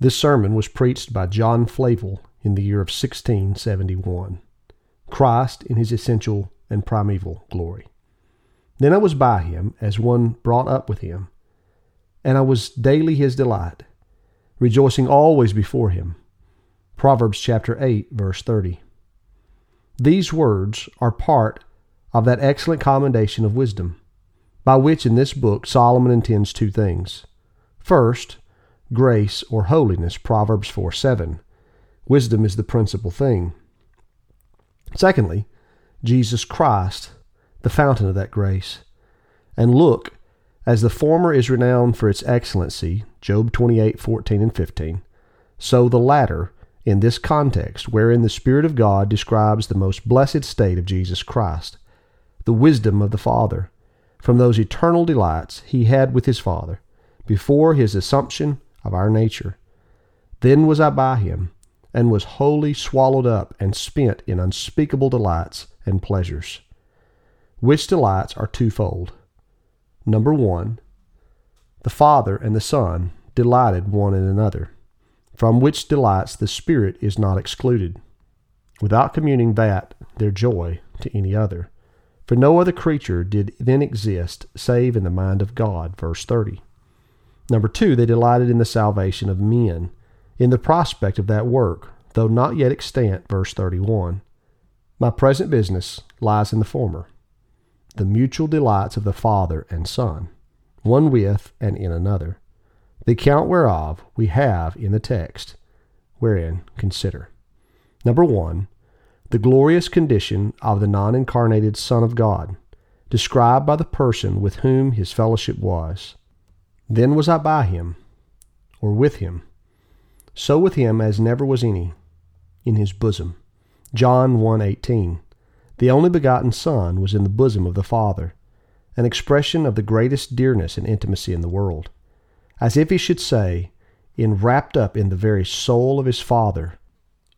This sermon was preached by John Flavel in the year of 1671. Christ in his essential and primeval glory. Then I was by him as one brought up with him, and I was daily his delight, rejoicing always before him. Proverbs chapter 8, verse 30. These words are part of that excellent commendation of wisdom, by which in this book Solomon intends two things. First, grace or holiness, Proverbs 4 7. Wisdom is the principal thing. Secondly, Jesus Christ, the fountain of that grace. And look, as the former is renowned for its excellency, Job 28 14 and 15, so the latter, in this context, wherein the Spirit of God describes the most blessed state of Jesus Christ, the wisdom of the Father, from those eternal delights he had with his Father, before his assumption of our nature. Then was I by him, and was wholly swallowed up and spent in unspeakable delights and pleasures, which delights are twofold. Number one, the Father and the Son delighted one in another, from which delights the Spirit is not excluded, without communing that, their joy, to any other. For no other creature did then exist save in the mind of God. Verse 30. Number two, they delighted in the salvation of men, in the prospect of that work, though not yet extant. Verse 31. My present business lies in the former, the mutual delights of the Father and Son, one with and in another, the account whereof we have in the text, wherein consider. Number one, the glorious condition of the non incarnated Son of God, described by the person with whom his fellowship was. Then was I by him, or with him, so with him as never was any, in his bosom. John 1:18. The only begotten Son was in the bosom of the Father, an expression of the greatest dearness and intimacy in the world, as if he should say, enwrapped up in the very soul of his Father,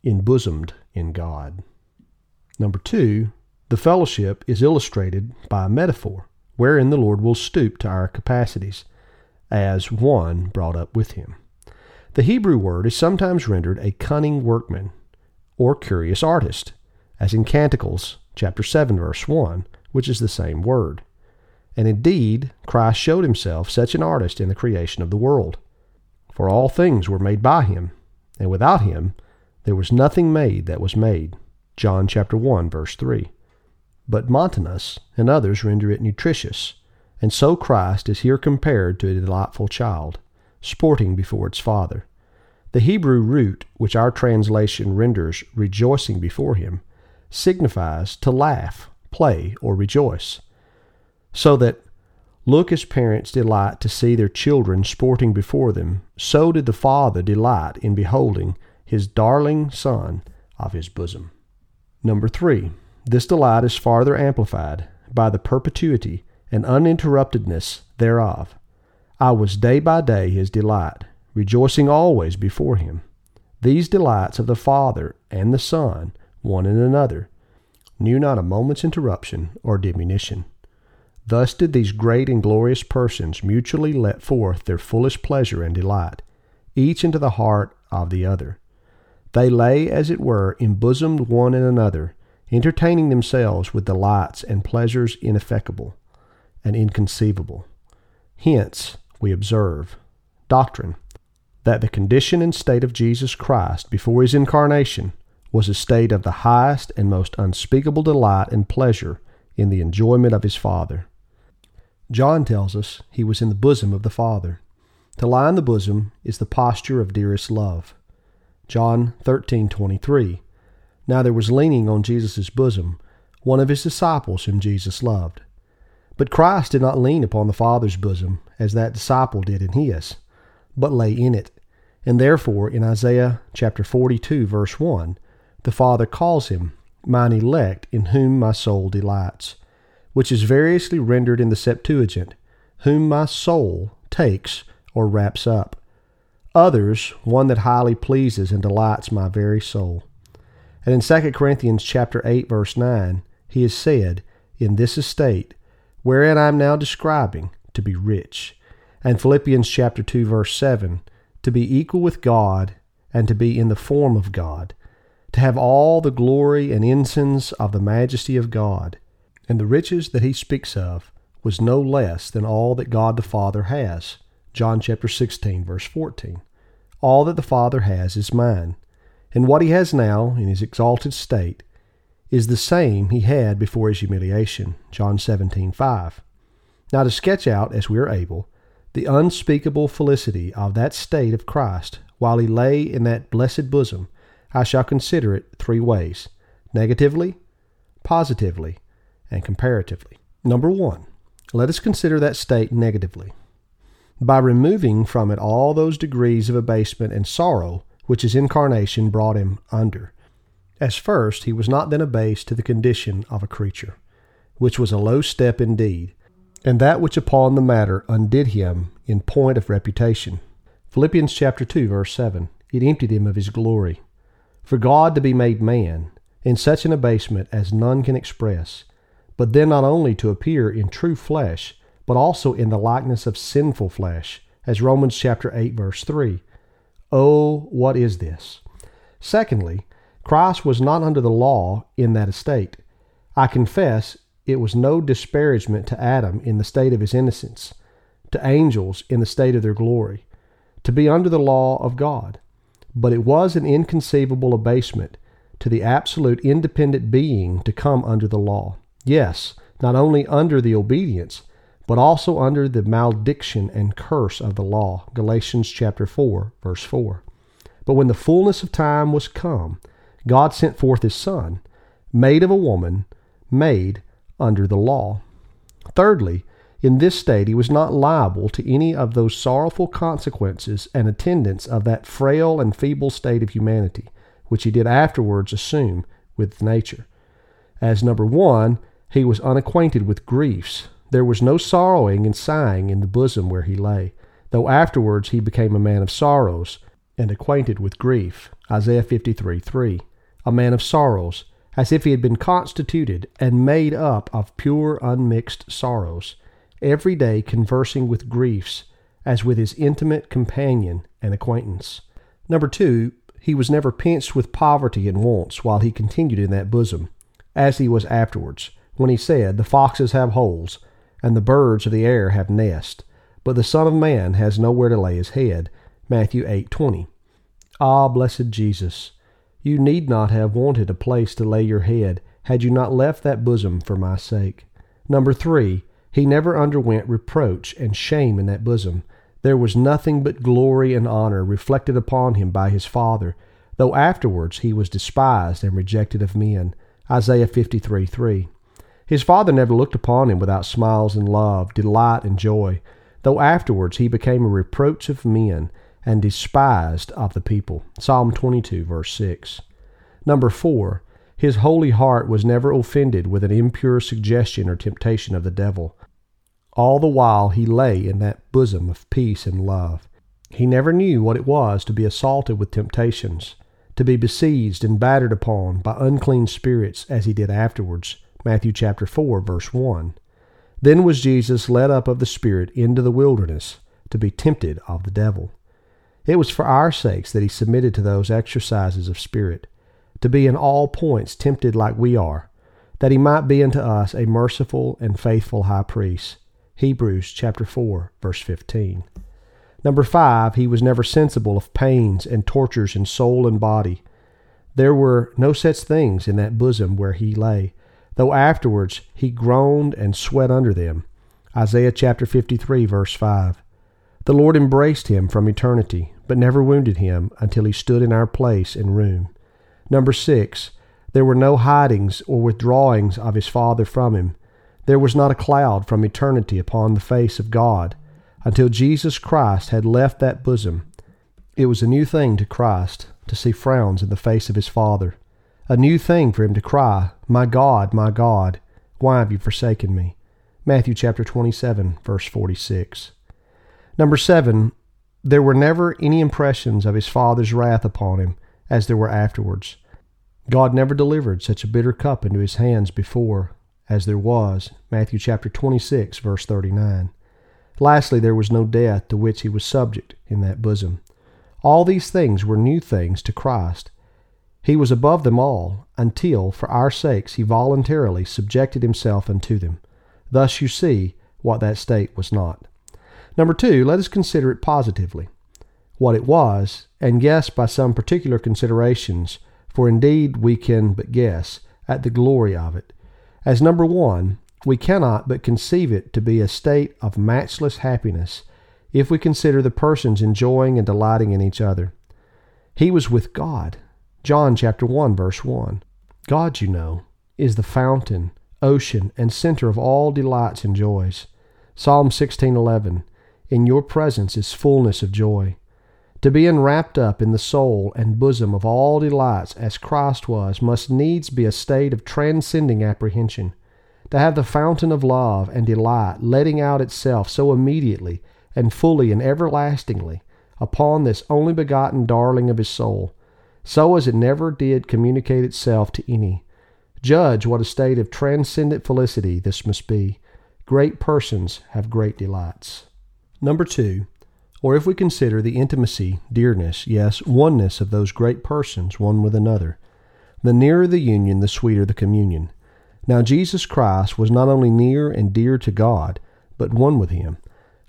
embosomed in God. Number two, the fellowship is illustrated by a metaphor wherein the Lord will stoop to our capacities as one brought up with him. The Hebrew word is sometimes rendered a cunning workman or curious artist, as in Canticles chapter 7 verse 1, which is the same word. And indeed, Christ showed himself such an artist in the creation of the world. For all things were made by him, and without him there was nothing made that was made. John chapter 1 verse 3. But Montanus and others render it nutritious, and so Christ is here compared to a delightful child, sporting before its father. The Hebrew root, which our translation renders rejoicing before him, signifies to laugh, play, or rejoice. So that look as parents delight to see their children sporting before them, so did the Father delight in beholding his darling Son of his bosom. Number three, this delight is farther amplified by the perpetuity and uninterruptedness thereof. I was day by day his delight, rejoicing always before him. These delights of the Father and the Son, one in another, knew not a moment's interruption or diminution. Thus did these great and glorious persons mutually let forth their fullest pleasure and delight, each into the heart of the other. They lay, as it were, embosomed one in another, entertaining themselves with delights and pleasures ineffecable and inconceivable. Hence, we observe doctrine that the condition and state of Jesus Christ before his incarnation was a state of the highest and most unspeakable delight and pleasure in the enjoyment of his Father. John tells us he was in the bosom of the Father. To lie in the bosom is the posture of dearest love. John 13:23. Now there was leaning on Jesus' bosom one of his disciples whom Jesus loved. But Christ did not lean upon the Father's bosom, as that disciple did in his, but lay in it. And therefore, in Isaiah chapter 42, verse 1, the Father calls him, Mine elect, in whom my soul delights, which is variously rendered in the Septuagint, whom my soul takes or wraps up. Others, one that highly pleases and delights my very soul. And in 2 Corinthians chapter 8, verse 9, he is said, In this estate, wherein I am now describing, to be rich. And Philippians chapter 2 verse 7, to be equal with God and to be in the form of God, to have all the glory and ensigns of the majesty of God. And the riches that he speaks of was no less than all that God the Father has. John chapter 16, verse 14. All that the Father has is mine, and what he has now in his exalted state is the same he had before his humiliation. John 17, 5. Now, to sketch out, as we are able, the unspeakable felicity of that state of Christ while he lay in that blessed bosom, I shall consider it three ways negatively, positively, and comparatively. Number one, let us consider that state negatively. By removing from it all those degrees of abasement and sorrow which his incarnation brought him under. As first, he was not then abased to the condition of a creature, which was a low step indeed, and that which upon the matter undid him in point of reputation. Philippians chapter 2 verse 7. It emptied him of his glory. For God to be made man, in such an abasement as none can express, but then not only to appear in true flesh, but also in the likeness of sinful flesh, as Romans chapter 8 verse 3. Oh, what is this? Secondly, Christ was not under the law in that estate. I confess it was no disparagement to Adam in the state of his innocence, to angels in the state of their glory, to be under the law of God. But it was an inconceivable abasement to the absolute independent being to come under the law. Yes, not only under the obedience, but also under the malediction and curse of the law. Galatians chapter 4, verse 4. But when the fullness of time was come, God sent forth his Son, made of a woman, made under the law. Thirdly, in this state he was not liable to any of those sorrowful consequences and attendants of that frail and feeble state of humanity, which he did afterwards assume with nature. As number one, he was unacquainted with griefs. There was no sorrowing and sighing in the bosom where he lay, though afterwards he became a man of sorrows and acquainted with grief. Isaiah 53 3. A man of sorrows, as if he had been constituted and made up of pure unmixed sorrows, every day conversing with griefs as with his intimate companion and acquaintance. Number two, he was never pinched with poverty and wants while he continued in that bosom, as he was afterwards, when he said, The foxes have holes, and the birds of the air have nests, but the Son of Man has nowhere to lay his head. Matthew 8:20. Ah, blessed Jesus, you need not have wanted a place to lay your head had you not left that bosom for my sake. Number three, he never underwent reproach and shame in that bosom. There was nothing but glory and honor reflected upon him by his Father, though afterwards he was despised and rejected of men. Isaiah 53 3. His Father never looked upon him without smiles and love, delight and joy, though afterwards he became a reproach of men and despised of the people. Psalm 22, verse 6. Number 4. His holy heart was never offended with an impure suggestion or temptation of the devil. All the while he lay in that bosom of peace and love. He never knew what it was to be assaulted with temptations, to be besieged and battered upon by unclean spirits as he did afterwards. Matthew chapter 4, verse 1. Then was Jesus led up of the Spirit into the wilderness to be tempted of the devil. It was for our sakes that he submitted to those exercises of spirit, to be in all points tempted like we are, that he might be unto us a merciful and faithful high priest. Hebrews chapter 4, verse 15. Number 5, he was never sensible of pains and tortures in soul and body. There were no such things in that bosom where he lay, though afterwards he groaned and sweat under them. Isaiah chapter 53, verse 5. The Lord embraced him from eternity, but never wounded him until he stood in our place and room. Number six, there were no hidings or withdrawings of his Father from him. There was not a cloud from eternity upon the face of God until Jesus Christ had left that bosom. It was a new thing to Christ to see frowns in the face of his Father, a new thing for him to cry, My God, my God, why have you forsaken me? Matthew chapter 27, verse 46. Number seven, there were never any impressions of his father's wrath upon him as there were afterwards. God never delivered such a bitter cup into his hands before as there was. Matthew chapter 26, verse 39. Lastly, there was no death to which he was subject in that bosom. All these things were new things to Christ. He was above them all, until, for our sakes, he voluntarily subjected himself unto them. Thus you see what that state was not. Number two, let us consider it positively, what it was, and guess by some particular considerations, for indeed we can but guess, at the glory of it. As number one, we cannot but conceive it to be a state of matchless happiness if we consider the persons enjoying and delighting in each other. He was with God. John chapter 1 verse 1. God, you know, is the fountain, ocean, and center of all delights and joys. Psalm 16:11. In your presence is fullness of joy. To be enwrapped up in the soul and bosom of all delights as Christ was must needs be a state of transcending apprehension. To have the fountain of love and delight letting out itself so immediately and fully and everlastingly upon this only begotten darling of his soul, so as it never did communicate itself to any. Judge what a state of transcendent felicity this must be. Great persons have great delights. Number two, or if we consider the intimacy, dearness, yes, oneness of those great persons one with another, the nearer the union, the sweeter the communion. Now Jesus Christ was not only near and dear to God, but one with him.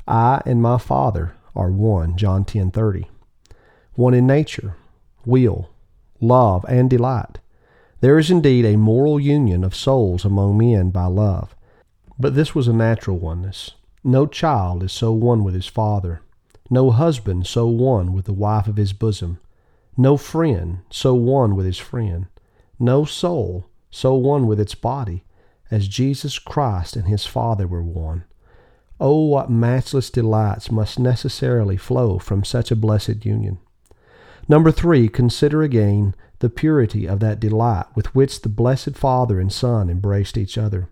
I and my Father are one, John 10:30. One in nature, will, love, and delight. There is indeed a moral union of souls among men by love, but this was a natural oneness. No child is so one with his father, no husband so one with the wife of his bosom, no friend so one with his friend, no soul so one with its body, as Jesus Christ and his Father were one. Oh, what matchless delights must necessarily flow from such a blessed union. Number three, consider again the purity of that delight with which the blessed Father and Son embraced each other.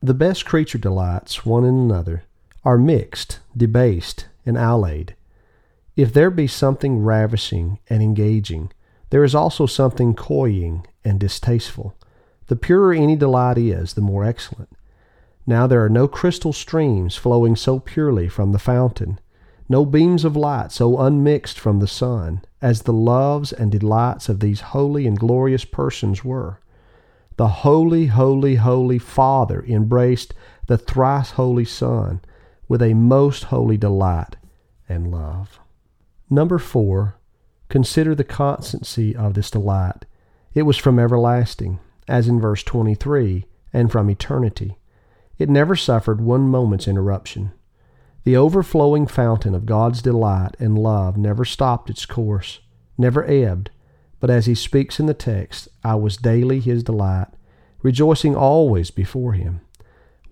The best creature delights, one in another, are mixed, debased, and allayed. If there be something ravishing and engaging, there is also something coying and distasteful. The purer any delight is, the more excellent. Now there are no crystal streams flowing so purely from the fountain, no beams of light so unmixed from the sun, as the loves and delights of these holy and glorious persons were. The holy, holy, holy Father embraced the thrice holy Son with a most holy delight and love. Number four, consider the constancy of this delight. It was from everlasting, as in verse 23, and from eternity. It never suffered one moment's interruption. The overflowing fountain of God's delight and love never stopped its course, never ebbed, but as he speaks in the text, I was daily his delight, rejoicing always before him.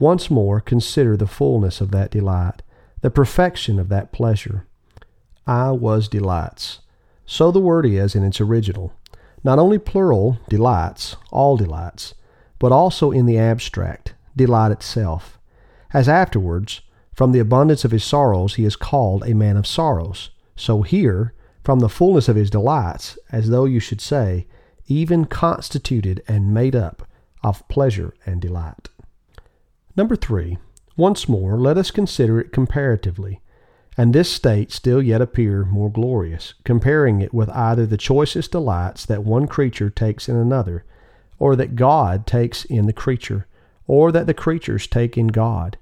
Once more consider the fullness of that delight, the perfection of that pleasure. I was delights. So the word is in its original. Not only plural, delights, all delights, but also in the abstract, delight itself. As afterwards, from the abundance of his sorrows, he is called a man of sorrows. So here, from the fullness of his delights, as though you should say, even constituted and made up of pleasure and delight. Number three, once more, let us consider it comparatively, and this state still yet appear more glorious, comparing it with either the choicest delights that one creature takes in another, or that God takes in the creature, or that the creatures take in God.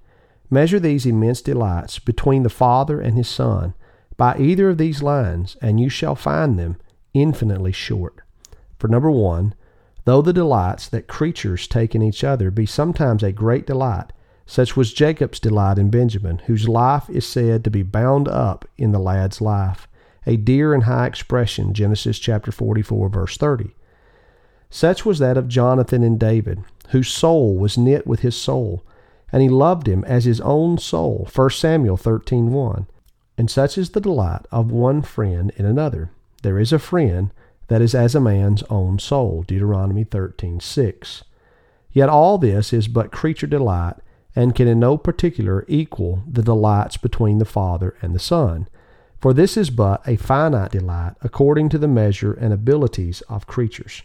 Measure these immense delights between the Father and His Son by either of these lines, and you shall find them infinitely short. For number one, though the delights that creatures take in each other be sometimes a great delight, such was Jacob's delight in Benjamin, whose life is said to be bound up in the lad's life, a dear and high expression, Genesis chapter 44, verse 30. Such was that of Jonathan and David, whose soul was knit with his soul, and he loved him as his own soul. 1 Samuel 13:1. And such is the delight of one friend in another. There is a friend that is as a man's own soul. Deuteronomy 13:6. Yet all this is but creature delight, and can in no particular equal the delights between the Father and the Son. For this is but a finite delight according to the measure and abilities of creatures.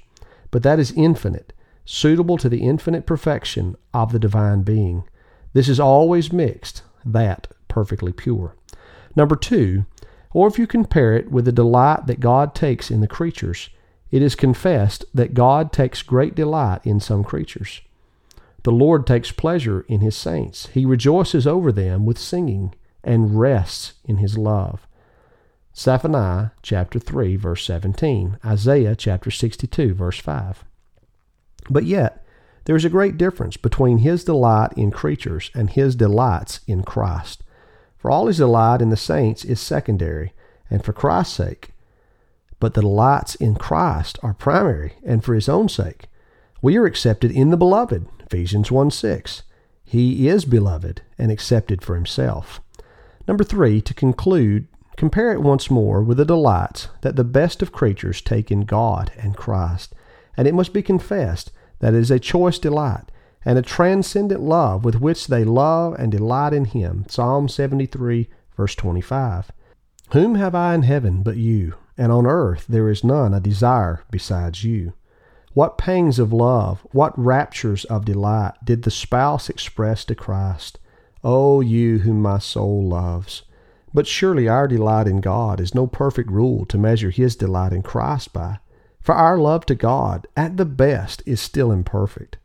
But that is infinite suitable to the infinite perfection of the divine being. This is always mixed, that perfectly pure. Number two, or if you compare it with the delight that God takes in the creatures, it is confessed that God takes great delight in some creatures. The Lord takes pleasure in his saints. He rejoices over them with singing and rests in his love. Zephaniah chapter 3 verse 17, Isaiah chapter 62 verse 5. But yet, there is a great difference between his delight in creatures and his delights in Christ. For all his delight in the saints is secondary, and for Christ's sake. But the delights in Christ are primary, and for his own sake. We are accepted in the beloved, Ephesians 1 6. He is beloved and accepted for himself. Number three, to conclude, compare it once more with the delights that the best of creatures take in God and Christ. And it must be confessed that it is a choice delight and a transcendent love with which they love and delight in Him. Psalm 73, verse 25. Whom have I in heaven but you? And on earth there is none I desire besides you. What pangs of love, what raptures of delight did the spouse express to Christ? O you whom my soul loves. But surely our delight in God is no perfect rule to measure his delight in Christ by, for our love to God, at the best, is still imperfect.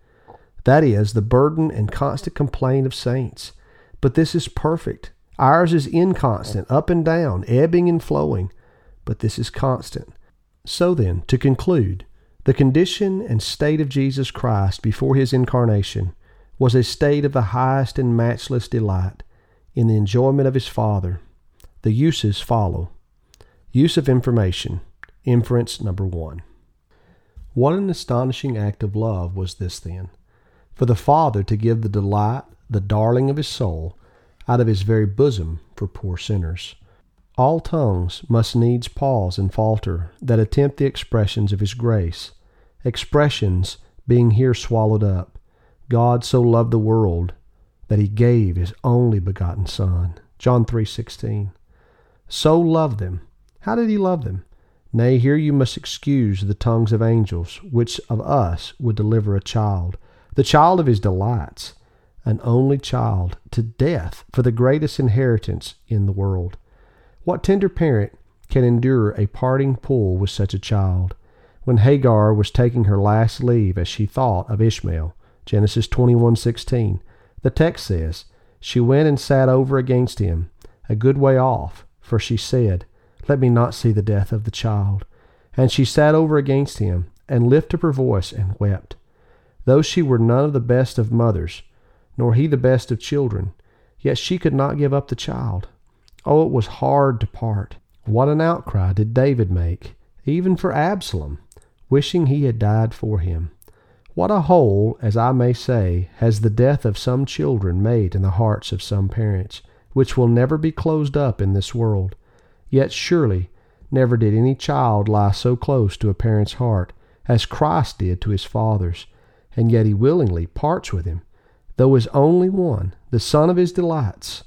That is the burden and constant complaint of saints. But this is perfect. Ours is inconstant, up and down, ebbing and flowing. But this is constant. So then, to conclude, the condition and state of Jesus Christ before his incarnation was a state of the highest and matchless delight in the enjoyment of his Father. The uses follow. Use of information. Inference number one. What an astonishing act of love was this then, for the Father to give the delight, the darling of his soul, out of his very bosom for poor sinners. All tongues must needs pause and falter that attempt the expressions of his grace, expressions being here swallowed up. God so loved the world that he gave his only begotten Son. John 3:16. So loved them. How did he love them? Nay, here you must excuse the tongues of angels, which of us would deliver a child the child of his delights, an only child, to death for the greatest inheritance in the world. What tender parent can endure a parting pull with such a child? When Hagar was taking her last leave as she thought of Ishmael, Genesis 21:16, the text says, she went and sat over against him, a good way off, for she said, Let me not see the death of the child. And she sat over against him, and lifted up her voice and wept. Though she were none of the best of mothers, nor he the best of children, yet she could not give up the child. Oh, it was hard to part. What an outcry did David make, even for Absalom, wishing he had died for him. What a hole, as I may say, has the death of some children made in the hearts of some parents, which will never be closed up in this world. Yet surely never did any child lie so close to a parent's heart as Christ did to his Father's and yet he willingly parts with him, though his only one, the son of his delights,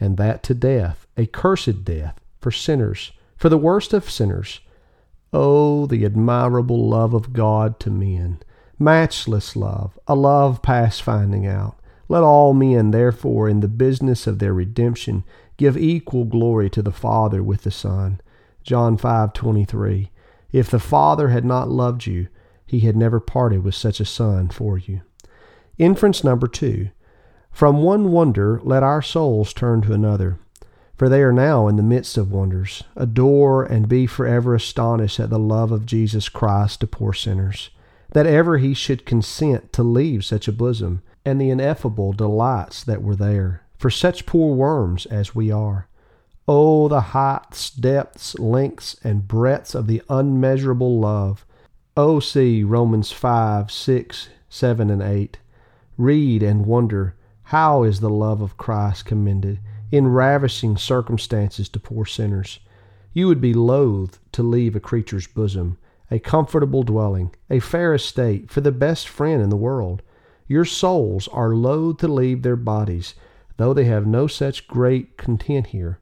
and that to death, a cursed death, for sinners, for the worst of sinners. Oh, the admirable love of God to men, matchless love, a love past finding out. Let all men, therefore, in the business of their redemption, give equal glory to the Father with the Son. John 5:23. If the Father had not loved you, he had never parted with such a son for you. Inference number two. From one wonder let our souls turn to another, for they are now in the midst of wonders. Adore and be forever astonished at the love of Jesus Christ to poor sinners, that ever he should consent to leave such a bosom, and the ineffable delights that were there, for such poor worms as we are. Oh, the heights, depths, lengths, and breadths of the unmeasurable love! See Romans 5, 6, 7, and 8. Read and wonder how is the love of Christ commended in ravishing circumstances to poor sinners. You would be loath to leave a creature's bosom, a comfortable dwelling, a fair estate, for the best friend in the world. Your souls are loath to leave their bodies, though they have no such great content here.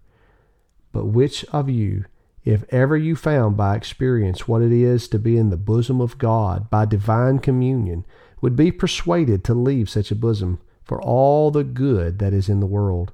But which of you if ever you found by experience what it is to be in the bosom of God by divine communion, would be persuaded to leave such a bosom for all the good that is in the world.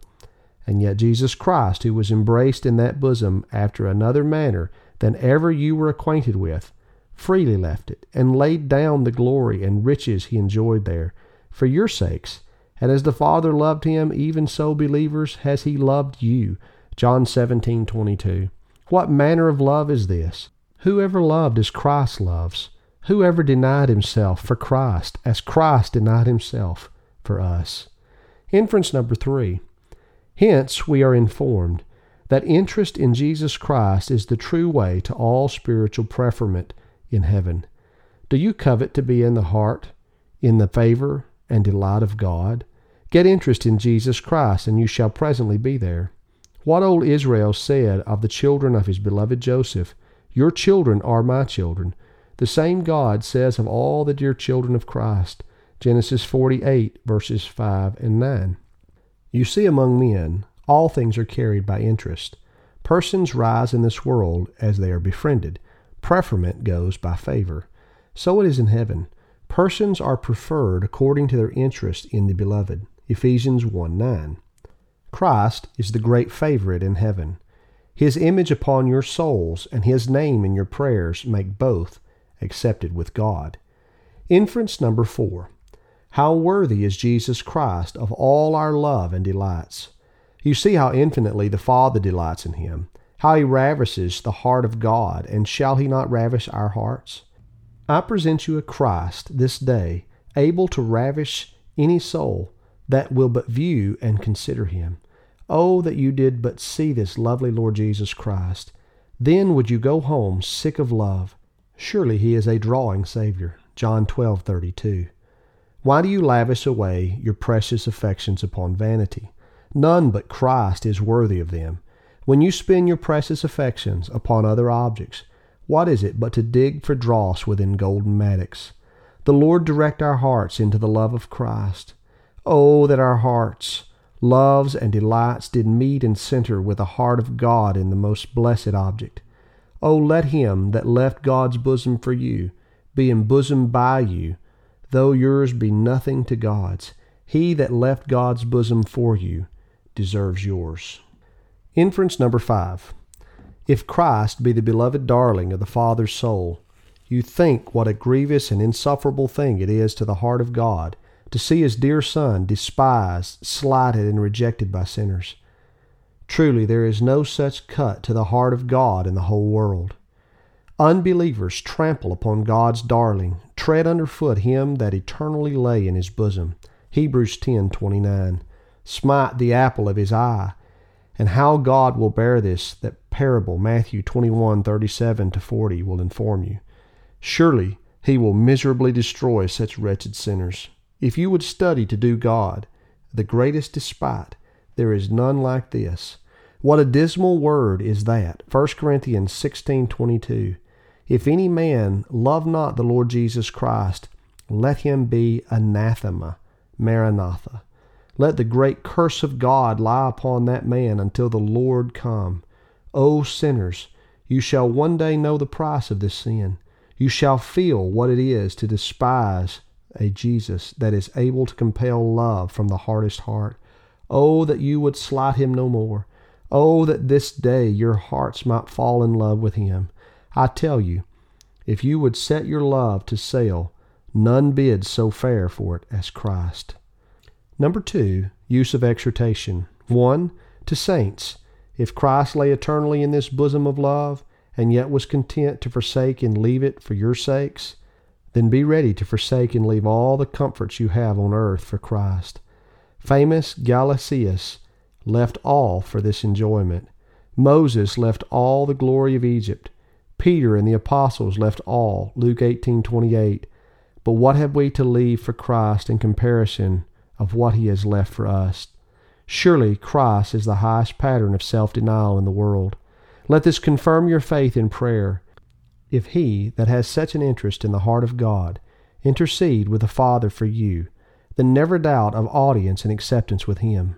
And yet Jesus Christ, who was embraced in that bosom after another manner than ever you were acquainted with, freely left it, and laid down the glory and riches he enjoyed there, for your sakes. And as the Father loved him, even so, believers, has he loved you. John seventeen twenty two. What manner of love is this? Whoever loved as Christ loves? Whoever denied himself for Christ, as Christ denied himself for us? Inference number three. Hence, we are informed that interest in Jesus Christ is the true way to all spiritual preferment in heaven. Do you covet to be in the heart, in the favor and delight of God? Get interest in Jesus Christ, and you shall presently be there. What old Israel said of the children of his beloved Joseph, Your children are my children. The same God says of all the dear children of Christ. Genesis 48, verses 5 and 9. You see, among men, all things are carried by interest. Persons rise in this world as they are befriended. Preferment goes by favor. So it is in heaven. Persons are preferred according to their interest in the beloved. Ephesians 1 9. Christ is the great favorite in heaven. His image upon your souls and his name in your prayers make both accepted with God. Inference number four. How worthy is Jesus Christ of all our love and delights. You see how infinitely the Father delights in him, how he ravishes the heart of God, and shall he not ravish our hearts? I present you a Christ this day, able to ravish any soul that will but view and consider him. Oh, that you did but see this lovely Lord Jesus Christ. Then would you go home sick of love. Surely he is a drawing Savior. John twelve thirty two. Why do you lavish away your precious affections upon vanity? None but Christ is worthy of them. When you spend your precious affections upon other objects, what is it but to dig for dross within golden mattocks? The Lord direct our hearts into the love of Christ. Oh, that our hearts, loves, and delights did meet and center with the heart of God in the most blessed object. Oh, let him that left God's bosom for you be embosomed by you though yours be nothing to God's. He that left God's bosom for you deserves yours. Inference number five. If Christ be the beloved darling of the Father's soul, you think what a grievous and insufferable thing it is to the heart of God to see his dear Son despised, slighted, and rejected by sinners. Truly, there is no such cut to the heart of God in the whole world. Unbelievers trample upon God's darling, tread underfoot him that eternally lay in his bosom. Hebrews 10:29. Smite the apple of his eye. And how God will bear this, that parable Matthew 21:37 to 40 will inform you. Surely he will miserably destroy such wretched sinners. If you would study to do God, the greatest despite, there is none like this. What a dismal word is that. 1 Corinthians 16:22. If any man love not the Lord Jesus Christ, let him be anathema. Maranatha. Let the great curse of God lie upon that man until the Lord come. O sinners, you shall one day know the price of this sin. You shall feel what it is to despise a Jesus that is able to compel love from the hardest heart. Oh, that you would slight him no more. Oh, that this day your hearts might fall in love with him. I tell you, if you would set your love to sale, none bids so fair for it as Christ. Number two, use of exhortation. One, to saints. If Christ lay eternally in this bosom of love, and yet was content to forsake and leave it for your sakes, then be ready to forsake and leave all the comforts you have on earth for Christ. Famous Galeacius left all for this enjoyment. Moses left all the glory of Egypt. Peter and the apostles left all, Luke 18:28. But what have we to leave for Christ in comparison of what he has left for us? Surely Christ is the highest pattern of self-denial in the world. Let this confirm your faith in prayer. If he that has such an interest in the heart of God intercede with the Father for you, then never doubt of audience and acceptance with him.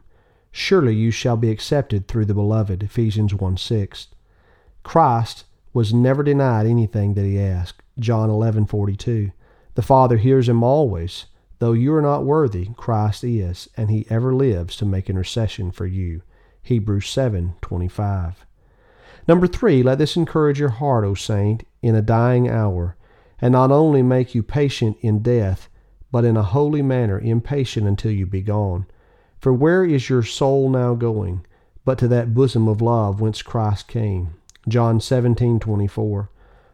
Surely you shall be accepted through the beloved. Ephesians 1 6. Christ was never denied anything that he asked. John 11:42. The Father hears him always, though you are not worthy, Christ is, and he ever lives to make intercession for you. Hebrews 7:25. Number 3, let this encourage your heart, O saint, in a dying hour, and not only make you patient in death, but in a holy manner impatient until you be gone. For where is your soul now going, but to that bosom of love whence Christ came? John 17:24.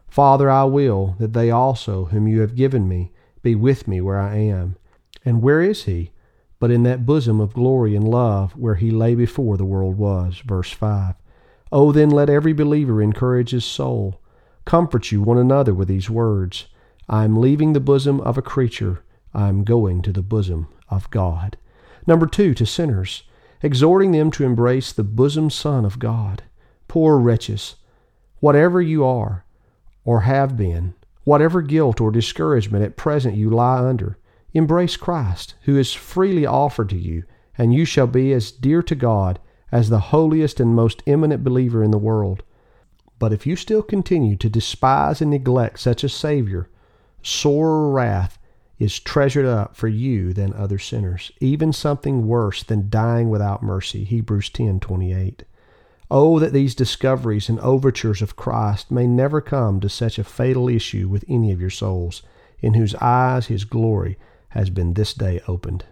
Father, I will that they also whom you have given me be with me where I am. And where is he? But in that bosom of glory and love where he lay before the world was. Verse 5. Oh, then let every believer encourage his soul. Comfort you one another with these words I am leaving the bosom of a creature, I am going to the bosom of God. Number two, to sinners, exhorting them to embrace the bosom Son of God. Poor wretches, whatever you are or have been, whatever guilt or discouragement at present you lie under, embrace Christ, who is freely offered to you, and you shall be as dear to God as the holiest and most eminent believer in the world. But if you still continue to despise and neglect such a Savior, sorer wrath is treasured up for you than other sinners, even something worse than dying without mercy. Hebrews 10:28. Oh, that these discoveries and overtures of Christ may never come to such a fatal issue with any of your souls, in whose eyes his glory has been this day opened.